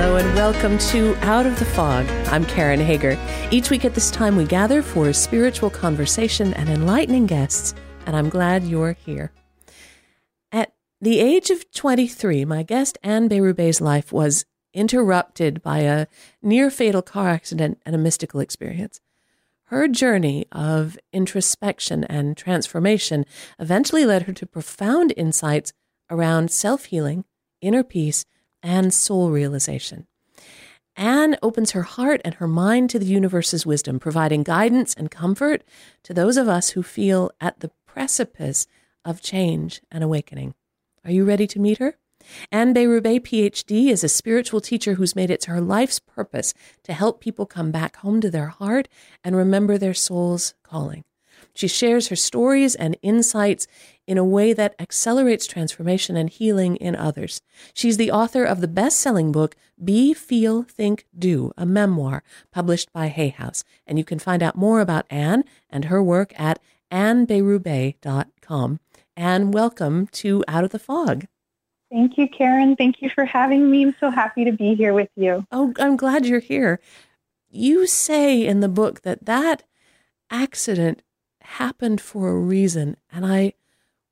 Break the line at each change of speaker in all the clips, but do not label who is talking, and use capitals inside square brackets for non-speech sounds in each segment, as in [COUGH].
Hello and welcome to Out of the Fog. I'm Karen Hager. Each week at this time, we gather for a spiritual conversation and enlightening guests, and I'm glad you're here. At the age of 23, my guest Anne Berube's life was interrupted by a near fatal car accident and a mystical experience. Her journey of introspection and transformation eventually led her to profound insights around self healing, inner peace, and soul realization. Anne opens her heart and her mind to the universe's wisdom, providing guidance and comfort to those of us who feel at the precipice of change and awakening. Are you ready to meet her? Anne Berube, PhD, is a spiritual teacher who's made it her life's purpose to help people come back home to their heart and remember their soul's calling. She shares her stories and insights in a way that accelerates transformation and healing in others. She's the author of the best selling book, Be, Feel, Think, Do, a memoir published by Hay House. And you can find out more about Anne and her work at anneberube.com. Anne, welcome to Out of the Fog.
Thank you, Karen. Thank you for having me. I'm so happy to be here with you.
Oh, I'm glad you're here. You say in the book that that accident happened for a reason. And I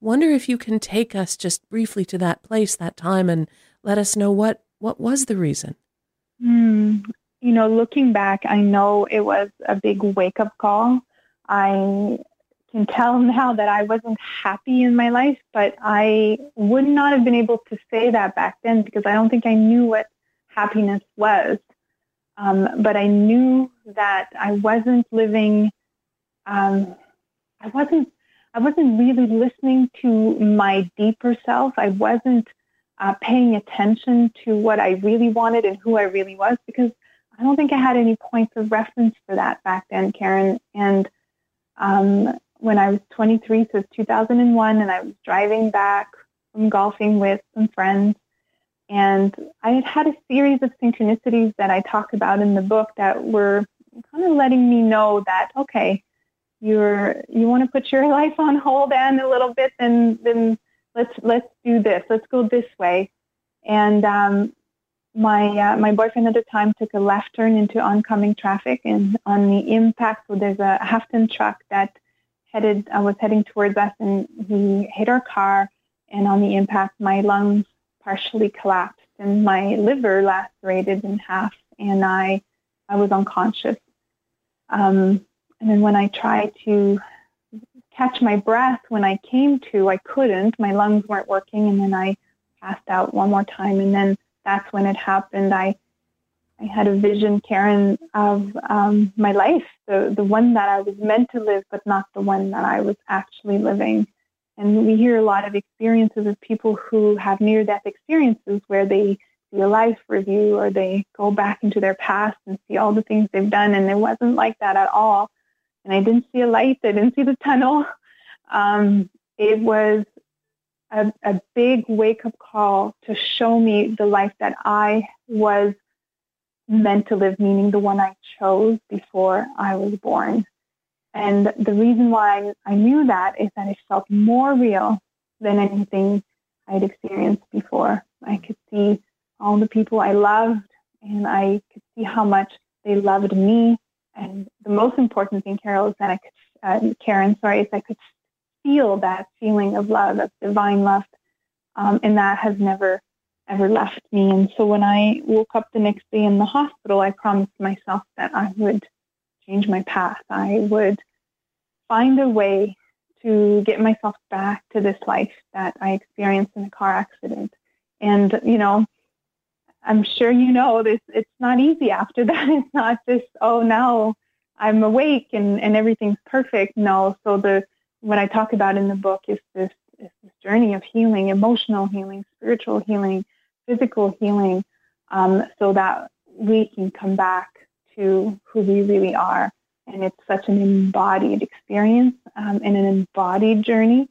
wonder if you can take us just briefly to that place, that time, and let us know what, what was the reason.
Mm, you know, looking back, I know it was a big wake up call. I can tell [LAUGHS] now that I wasn't happy in my life, but I would not have been able to say that back then because I don't think I knew what happiness was. Um, but I knew that I wasn't living um, I wasn't I wasn't really listening to my deeper self. I wasn't uh, paying attention to what I really wanted and who I really was because I don't think I had any points of reference for that back then, Karen. And um, when I was 23, so 2001, and I was driving back from golfing with some friends, and I had had a series of synchronicities that I talk about in the book that were kind of letting me know that okay, you're you want to put your [LAUGHS] life on hold and a little bit, then then let's let's do this. Let's go this way. And um, my uh, my boyfriend at the time took a left turn into oncoming traffic, and on the impact, so there's a half ton truck that headed uh, was heading towards us, and he hit our car. And on the impact, my lungs partially collapsed, and my liver lacerated in half, and I I was unconscious. Um, and then when I tried to catch my breath when I came to, I couldn't. My lungs weren't working, and then I passed out one more time. And then that's when it happened. I I had a vision, Karen, of um, my life, the the one that I was meant to live, but not the one that I was actually living. And we hear a lot of experiences of people who have near death experiences where they see a life review or they go back into their past and see all the things they've done. And it wasn't like that at all and I didn't see a light. I didn't see the tunnel. Um, it was a, a big wake up call to show me the life that I was meant to live, meaning the one I chose before I was born. And the reason why I knew that is that it felt more real than anything I'd experienced before. I could see all the people I loved, and I could see how much they loved me and the most important thing, Carol, is that I could, uh, Karen, sorry, is I could feel that feeling of love, of divine love, um, and that has never ever left me. And so when I woke up the next day in the hospital, I promised myself that I would change my path. I would find a way to get myself back to this life that I experienced in a car accident. And, you know, I'm sure you know this. It's not easy after [LAUGHS] that. It's not just oh now I'm awake and and everything's perfect. No. So the what I talk about in the book is this is this journey of healing, emotional healing, spiritual healing, physical healing, um, so that we can come back to who we really are and it's such an embodied experience um, and an embodied journey.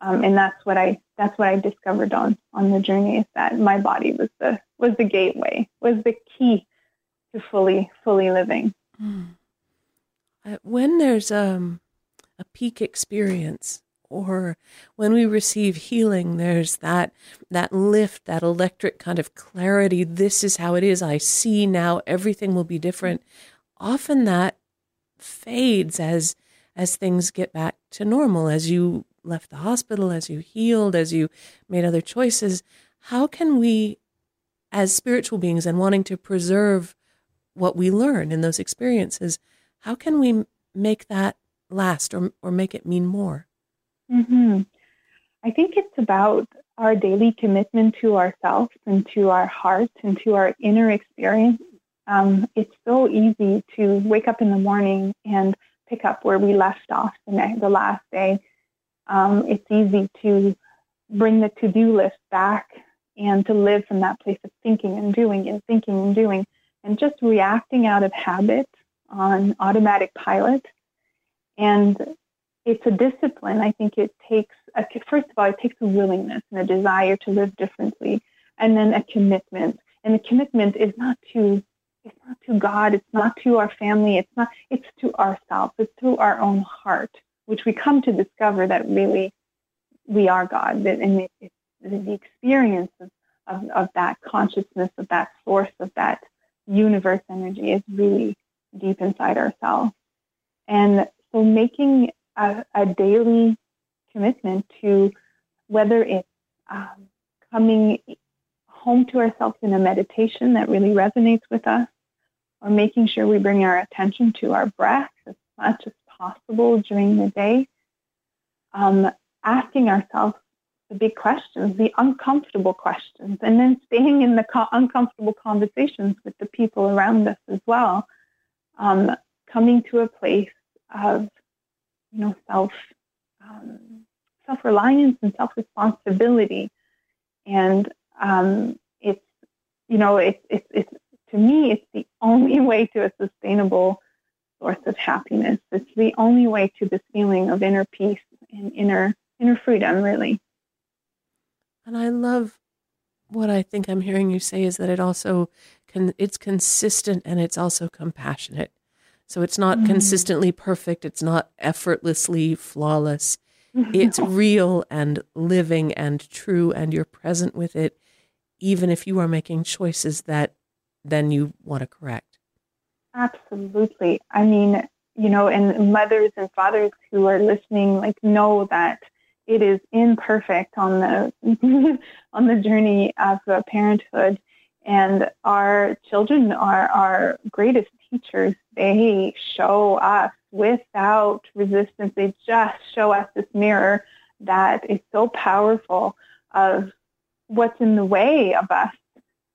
Um, and that's what I that's what I discovered on on the journey is that my body was the was the gateway was the key to fully fully living. Mm.
Uh, when there's um, a peak experience or when we receive healing there's that that lift that electric kind of clarity this is how it is. I see now everything will be different often that fades as as things get back to normal. As you left the hospital as you healed as you made other choices how can we as spiritual beings and wanting to preserve what we learn in those experiences how can we make that last or or make it mean more
Mm-hmm. I think it's about our daily commitment to ourselves and to our hearts and to our inner experience. Um, it's so easy to wake up in the morning and pick up where we left off the, the last day. Um, it's easy to bring the to-do list back and to live from that place of thinking and doing and thinking and doing and just reacting out of habit on automatic pilot. And it's a discipline. I think it takes, a, first of all, it takes a willingness and a desire to live differently, and then a commitment. And the commitment is not to, it's not to God, it's not to our family, it's not, it's to ourselves, it's to our own heart, which we come to discover that really we are God, and the experience of, of, of that consciousness, of that source, of that universe energy is really deep inside ourselves. And so making a, a daily commitment to whether it's um, coming home to ourselves in a meditation that really resonates with us, or making sure we bring our attention to our breath as much as possible during the day. Um, asking ourselves the big questions, the uncomfortable questions, and then staying in the co- uncomfortable conversations with the people around us as well. Um, coming to a place of you know, self um, self reliance and self responsibility, and um, it's you know, it's it's it's to me, it's the only way to a sustainable source of happiness. It's the only way to this feeling of inner peace and inner inner freedom, really.
And I love what I think I'm hearing you say is that it also can it's consistent and it's also compassionate. So it's not mm. consistently perfect, it's not effortlessly flawless. It's real and living and true, and you're present with it, even if you are making choices that then you want to correct.
Absolutely. I mean, you know, and mothers and fathers who are listening, like, know that it is imperfect on the [LAUGHS] on the journey of parenthood, and our children are our greatest teachers, they show us without resistance. They just show us this mirror that is so powerful of what's in the way of us,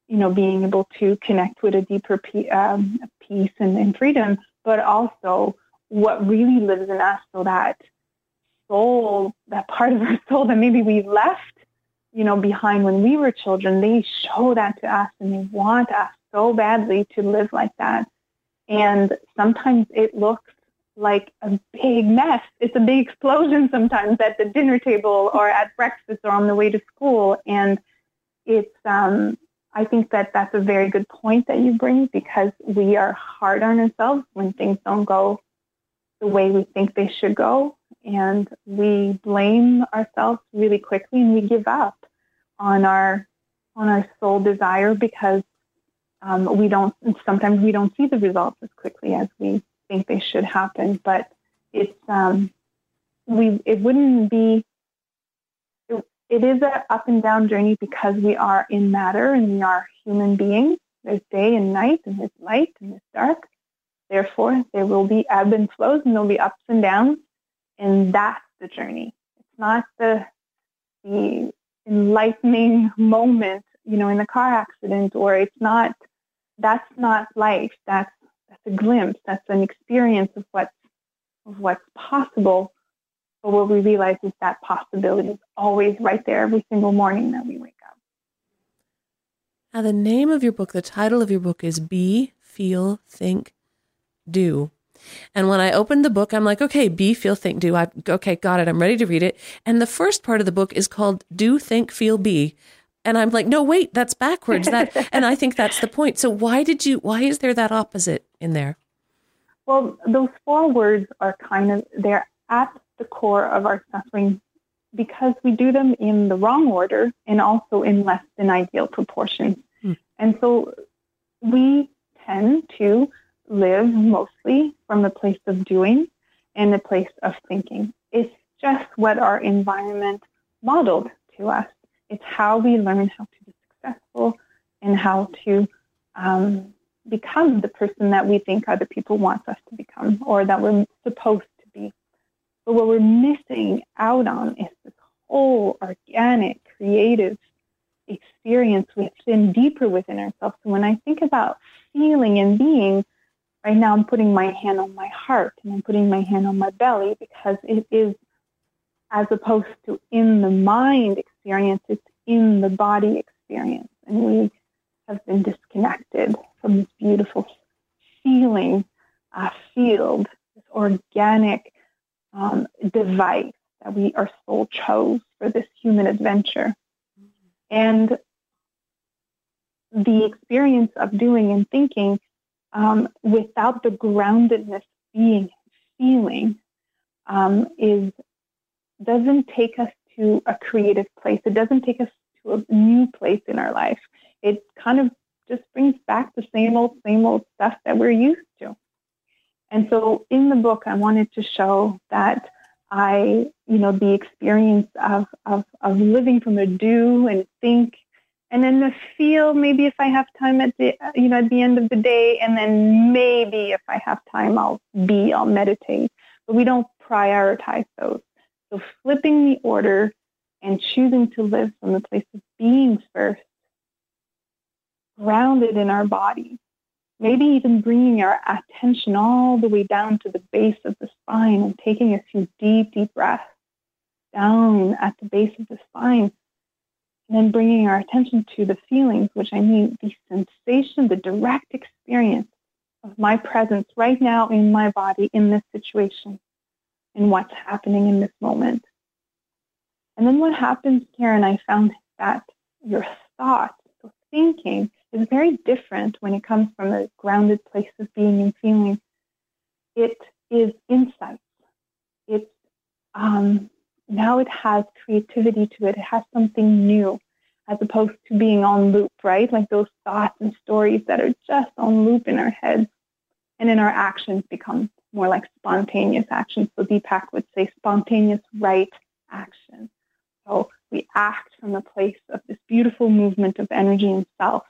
you know, being able to connect with a deeper um, peace and, and freedom, but also what really lives in us so that soul, that part of our soul that maybe we left, you know, behind when we were children, they show that to us and they want us so badly to live like that. And sometimes it looks like a big mess. It's a big explosion sometimes at the dinner table or at breakfast or on the way to school. And it's, um, I think that that's a very good point that you bring because we are hard on ourselves when things don't go the way we think they should go. And we blame ourselves really quickly and we give up on our on our soul desire because um, we don't sometimes we don't see the results as quickly as we think they should happen. But it's um, we it wouldn't be it, it is an up and down journey because we are in matter and we are human beings. There's day and night and there's light and there's dark. Therefore, there will be ebb and flows and there'll be ups and downs, and that's the journey. It's not the the enlightening moment, you know, in the car accident, or it's not that's not life. That's that's a glimpse. That's an experience of what's of what's possible. But what we realize is that possibility is always right there every single morning that we wake up.
Now, the name of your book, the title of your book is Be, Feel, Think, Do. And when I opened the book, I'm like, okay, be, feel, think, do. I okay, got it. I'm ready to read it. And the first part of the book is called Do, Think, Feel, Be. And I'm like, no, wait, that's backwards. That, [LAUGHS] and I think that's the point. So why did you? Why is there that opposite in there?
Well, those four words are kind of they're at the core of our suffering because we do them in the wrong order and also in less than ideal proportions. Hmm. And so we tend to live mostly from the place of doing and the place of thinking. It's just what our environment modeled to us. It's how we learn how to be successful and how to um, become the person that we think other people want us to become or that we're supposed to be. But what we're missing out on is this whole organic, creative experience within, deeper within ourselves. So when I think about feeling and being, right now I'm putting my hand on my heart and I'm putting my hand on my belly because it is as opposed to in the mind experience, it's in the body experience. And we have been disconnected from this beautiful feeling uh, field, this organic um, device that we, our soul chose for this human adventure. And the experience of doing and thinking um, without the groundedness being feeling um, is doesn't take us to a creative place. It doesn't take us to a new place in our life. It kind of just brings back the same old, same old stuff that we're used to. And so in the book, I wanted to show that I, you know, the experience of, of, of living from a do and think and then the feel maybe if I have time at the, uh, you know, at the end of the day, and then maybe if I have time, I'll be, I'll meditate. But we don't prioritize those. So flipping the order and choosing to live from the place of being first, grounded in our body, maybe even bringing our attention all the way down to the base of the spine and taking a few deep, deep breaths down at the base of the spine. Then bringing our attention to the feelings, which I mean the sensation, the direct experience of my presence right now in my body in this situation and what's happening in this moment. And then what happens, Karen, I found that your thoughts, so thinking, is very different when it comes from a grounded place of being and feeling. It is insights. It's um, now it has creativity to it. It has something new as opposed to being on loop, right? Like those thoughts and stories that are just on loop in our heads and in our actions become more like spontaneous actions. So Deepak would say spontaneous right action. So we act from a place of this beautiful movement of energy and self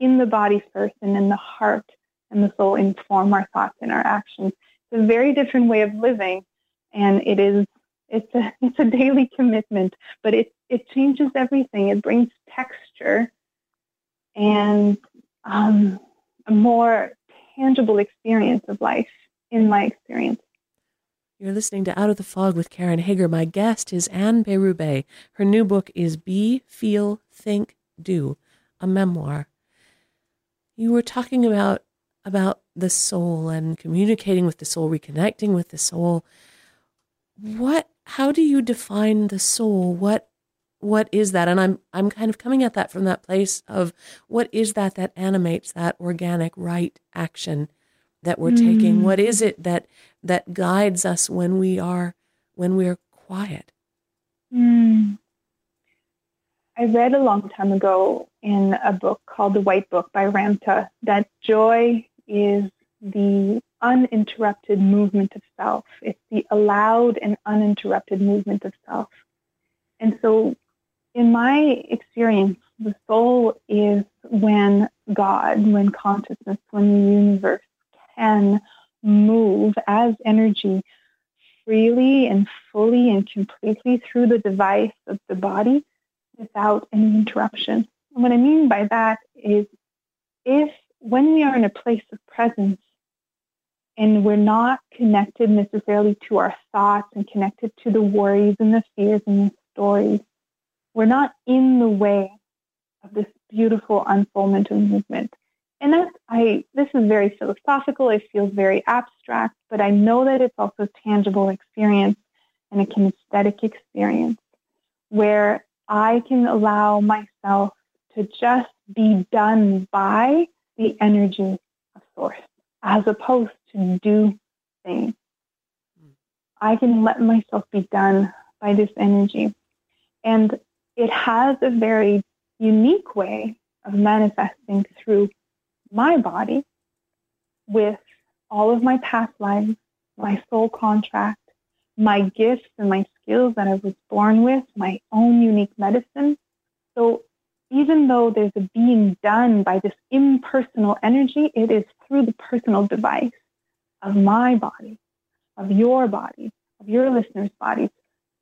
in the body first, and then the heart and the soul inform our thoughts and our actions. It's a very different way of living, and it is it's a [LAUGHS] it's a daily commitment, but it it changes everything. It brings texture and um, a more tangible experience of life, in my experience.
You're listening to Out of the Fog with Karen Hager. My guest is Anne Berube. Her new book is Be, Feel, Think, Do, a memoir you were talking about about the soul and communicating with the soul, reconnecting with the soul. What how do you define the soul? What what is that? And I'm I'm kind of coming at that from that place of what is that that animates that organic right action that we're mm. taking? What is it that that guides us when we are when we're quiet?
Mm. I read a long time ago in a book called The White Book by Ramtha that joy is the uninterrupted movement of self. It's the allowed and uninterrupted movement of self. And so, in my experience, the soul is when God, when consciousness, when the universe can move as energy freely and fully and completely through the device of the body without any interruption. And what I mean by that is if when we are in a place of presence and we're not connected necessarily to our thoughts and connected to the worries and the fears and the stories, we're not in the way of this beautiful unfoldment of movement. and that's I this is very philosophical, it feels very abstract, but I know that it's also tangible experience and a kinesthetic experience where I can allow myself to just be done by the energy of source as opposed to do things. Hmm. I can let myself be done by this energy. And it has a very unique way of manifesting through my body with all of my past lives, my soul contract, my gifts and my skills that I was born with, my own unique medicine. So even though there's a being done by this impersonal energy, it is through the personal device of my body, of your body, of your listeners' bodies.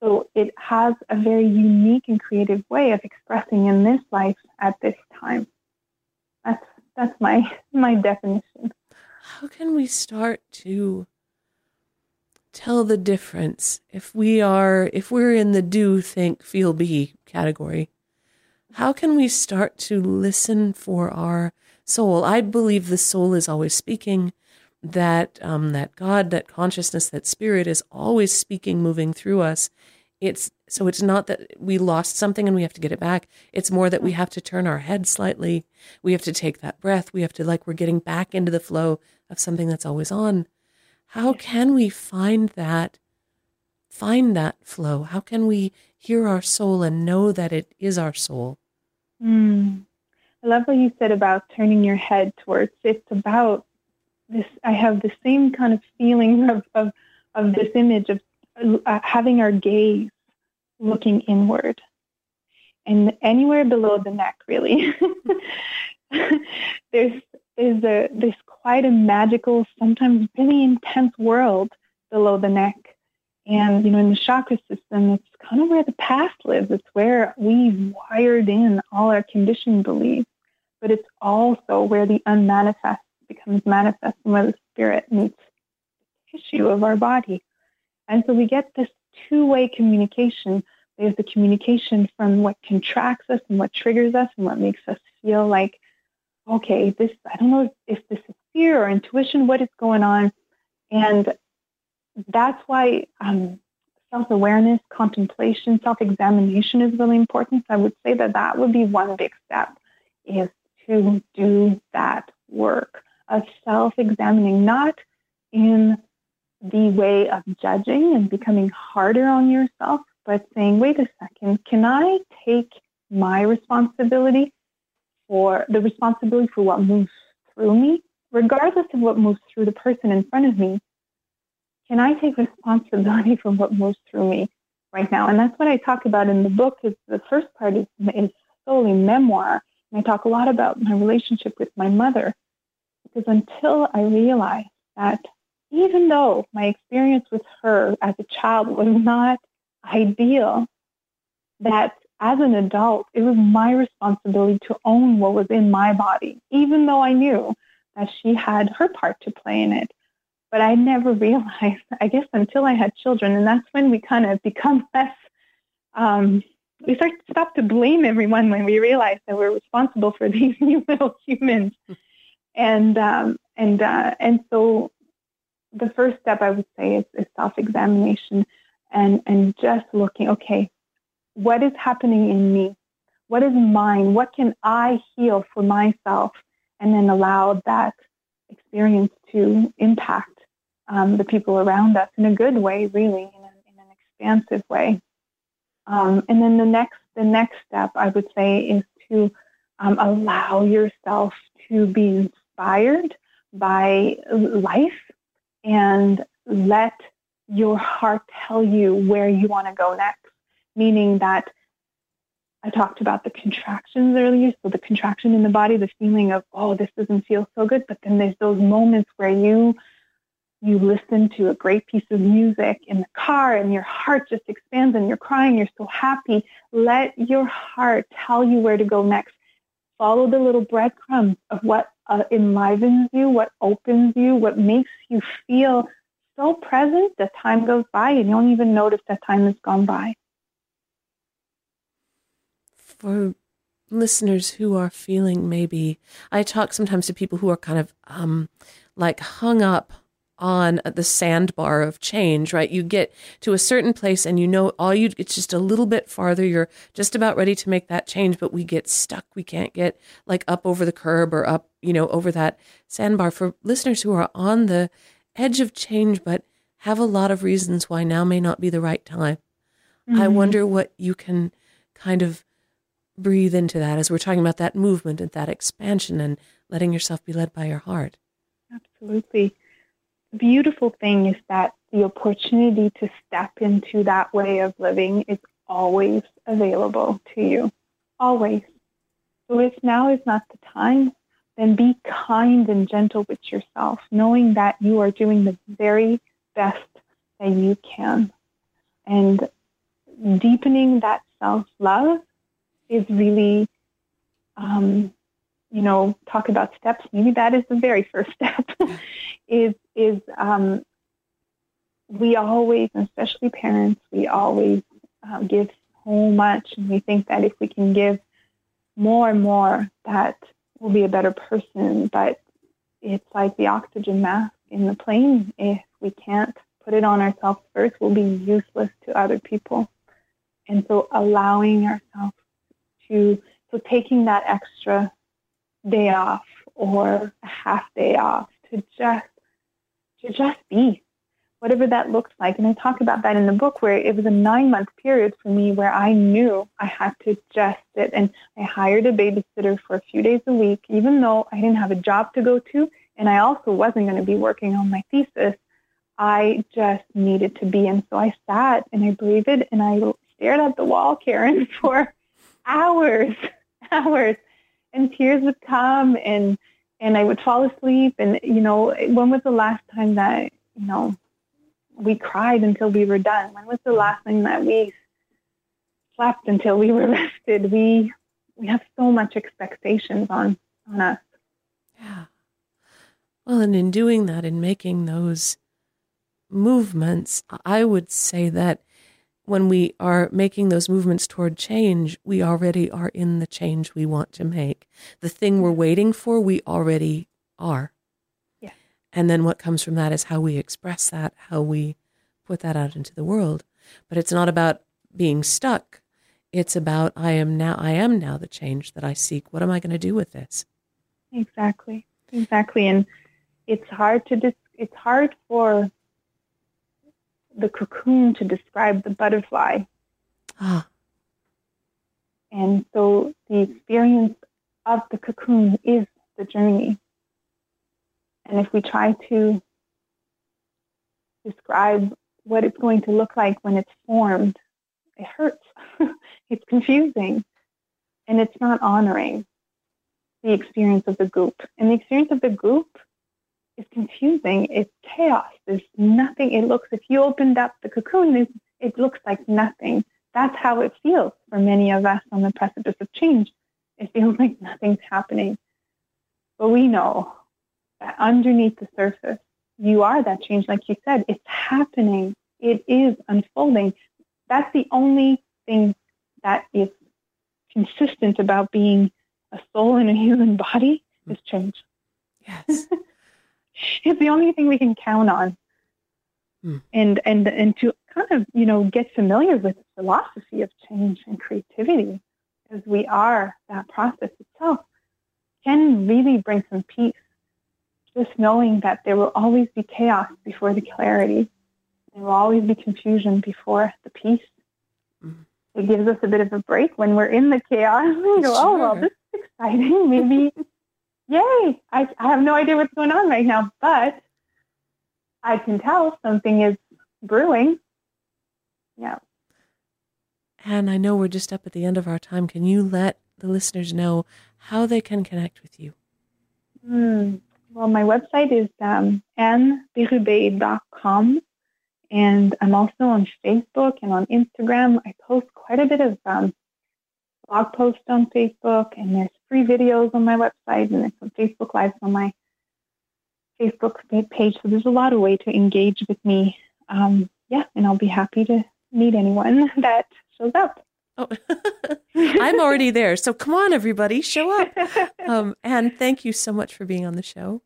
So it has a very unique and creative way of expressing in this life at this time. That's that's my [LAUGHS] my definition.
How can we start to tell the difference if we are if we're in the do think feel be category how can we start to listen for our soul i believe the soul is always speaking that um, that god that consciousness that spirit is always speaking moving through us it's so it's not that we lost something and we have to get it back it's more that we have to turn our head slightly we have to take that breath we have to like we're getting back into the flow of something that's always on how can we find that find that flow? How can we hear our soul and know that it is our soul?
Mm. I love what you said about turning your head towards. It's about this. I have the same kind of feeling [LAUGHS] of of, of this image of uh, having our gaze looking inward, and anywhere below the neck, really. [LAUGHS] there's is a this quite a magical, sometimes really intense world below the neck. And, you know, in the chakra system, it's kind of where the past lives. It's where we've wired in all our conditioned beliefs, but it's also where the unmanifest becomes manifest and where the spirit meets the tissue of our body. And so we get this two way communication. There's the communication from what contracts us and what triggers us and what makes us feel like okay, this, I don't know if this is fear or intuition, what is going on. And that's why um, self awareness, contemplation, self examination is really important. So I would say that that would be one big step is to do that work of self examining, not in the way of judging and becoming harder on yourself, but saying, wait a second, can I take my responsibility for the responsibility for what moves through me, regardless of what moves through the person in front of me. Can I take responsibility [LAUGHS] for what moves through me right now? And that's what I talk about in the book. Is the first part is, is solely memoir, and I talk a lot about my relationship with my mother, because until I realized that even though my experience with her as a child was not ideal, that as an adult, it was my responsibility to own what was in my body, even though I knew that she had her part to play in it. But I never [LAUGHS] realized, I guess, until I had children, and that's when we kind of become [LAUGHS] less. Um, we start to stop to blame everyone when we realize that we're responsible for [LAUGHS] these new little humans, and um, and uh, and so the first step I would say is, is self-examination, and and just looking. Okay, what is happening in me? What is mine? What can I heal for myself? And then allow that experience to impact um, the people around us in a good way, really, in, a, in an expansive way. Um, and then the next, the next step, I would say, is to um, allow yourself to be inspired by life and let your heart tell you where you want to go next meaning that I talked about the contractions earlier. So the contraction in the body, the feeling of, oh, this doesn't feel so good. But then there's those moments where you you listen to a great piece of music in the car and your heart just expands and you're crying, you're so happy. Let your heart tell you where to go next. Follow the little breadcrumbs of what uh, enlivens you, what opens you, what makes you feel so present that time goes by and you don't even notice that time has gone by
for listeners who are feeling maybe, I talk sometimes to people who are kind of um, like hung up on the sandbar of change, right? You get to a certain place and you know all you, it's just a little bit farther. You're just about ready to make that change, but we get stuck. We can't get like up over the curb or up, you know, over that sandbar. For listeners who are on the edge of change, but have a lot of reasons why now may not be the right time, mm-hmm. I wonder what you can kind of breathe into that as we're talking about that movement and that expansion and letting yourself be led by your heart.
Absolutely The beautiful thing is that the opportunity to step into that way of living is always available to you. Always. So if now is not the time, then be kind and gentle with yourself, knowing that you are doing the very best that you can. And deepening that self love is really um, you know, talk about steps, maybe that is the very first step, [LAUGHS] is, is um, we always, especially parents, we always uh, give so much. And we think that if we can give more and more, that we'll be a better person. But it's like the oxygen mask in the plane. If we can't put it on ourselves first, we'll be useless to other people. And so allowing ourselves to, so taking that extra day off or a half day off to just to just be whatever that looked like. And i talk about that in the book where it was a nine month period for me where i knew i had to just sit and i hired a babysitter for a few days a week even though i didn't have a job to go to and i also wasn't going to be working on my thesis. I just needed to be. And so i sat and i breathed and i stared at the wall karen [LAUGHS] for hours hours. And tears would come and and I would fall asleep. And you know when was the last time that you know we cried until we were done when was the last time that we slept until we were [LAUGHS] rested we we have so much expectations on on us
yeah well and in doing that in making those movements i would say that when we are making those movements toward change, we already are in the change we want to make. The thing we're waiting for, we already are. And then what comes from that is how we express that, how we put that out into the world. But it's not about being stuck. It's about I am now I am now the change that I seek. What am I going to do with this?
Exactly. Exactly. And it's hard to dis- it's hard for the cocoon to describe the butterfly.
Ah.
And so the experience of the cocoon is the journey. And if we try to describe what it's going to look like when it's formed, it hurts. [LAUGHS] it's confusing. And it's not honoring the experience of the goop. And the experience of the goop is confusing. It's chaos. There's nothing. It looks, if you opened up the cocoon, it looks like nothing. That's how it feels for many of us on the precipice of change. It feels [LAUGHS] like nothing's happening. But we know underneath the surface, you are that change. Like you said, it's happening. It is unfolding. That's the only thing that is consistent about being a soul in a human [LAUGHS] body is change.
Yes. [LAUGHS]
it's the only thing we can count on. Hmm. And and and to kind of you know get familiar with the philosophy of change and creativity, as we are that process itself, can really bring some peace. Just knowing that there will always be chaos before the clarity, there will always be confusion before the peace. Mm. It gives us a bit of a break when we're in the chaos. [LAUGHS] We go, sure. oh well, this is exciting. [LAUGHS] Maybe yay, I, I have no idea what's going on right now, but I can tell something is brewing. Yeah.
And I know we're just up at the end of our time. Can you let the listeners know how they can connect with you?
Mm, well, my website is um. And I'm also on Facebook and on Instagram. I post quite a bit of um, blog posts on Facebook, and there's free videos on my website, and there's some Facebook Lives on my Facebook page. So there's a lot of way to engage with me. Um, yeah, and I'll be happy to meet anyone [LAUGHS] that shows up.
Oh, [LAUGHS] I'm already there. So come on, everybody, show up. Um, [LAUGHS] and thank you so much for being on the show.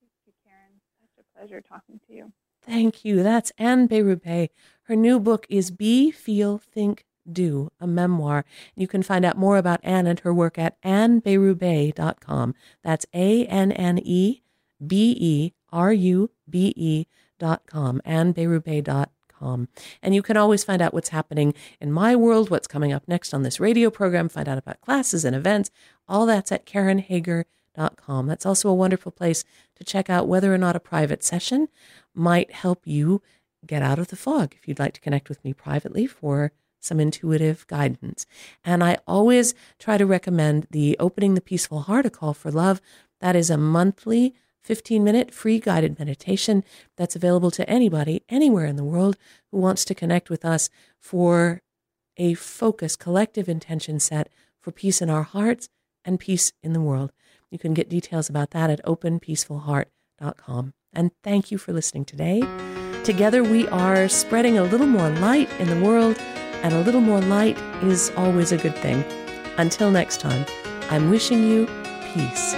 Thank you, Karen. Such a pleasure talking to you.
Thank you. That's Anne Berube. Her new book is Be, Feel, Think, Do, a memoir. You can find out more about Anne and her work at anneberube.com. That's A N N E B E R U B E dot com, anneberube.com. And you can always find out what's happening in my world, what's coming up next on this radio program, find out about classes and events. All that's at karenhager.com. That's also a wonderful place to check out whether or not a private session might help you get out of the fog if you'd like to connect with me privately for some intuitive guidance. And I always try to recommend the Opening the Peaceful Heart, a call for love. That is a monthly 15 minute free guided meditation that's available to anybody anywhere in the world who wants to connect with us for a focused collective intention set for peace in our hearts and peace in the world. You can get details about that at openpeacefulheart.com. And thank you for listening today. Together we are spreading a little more light in the world, and a little more light is always a good thing. Until next time, I'm wishing you peace.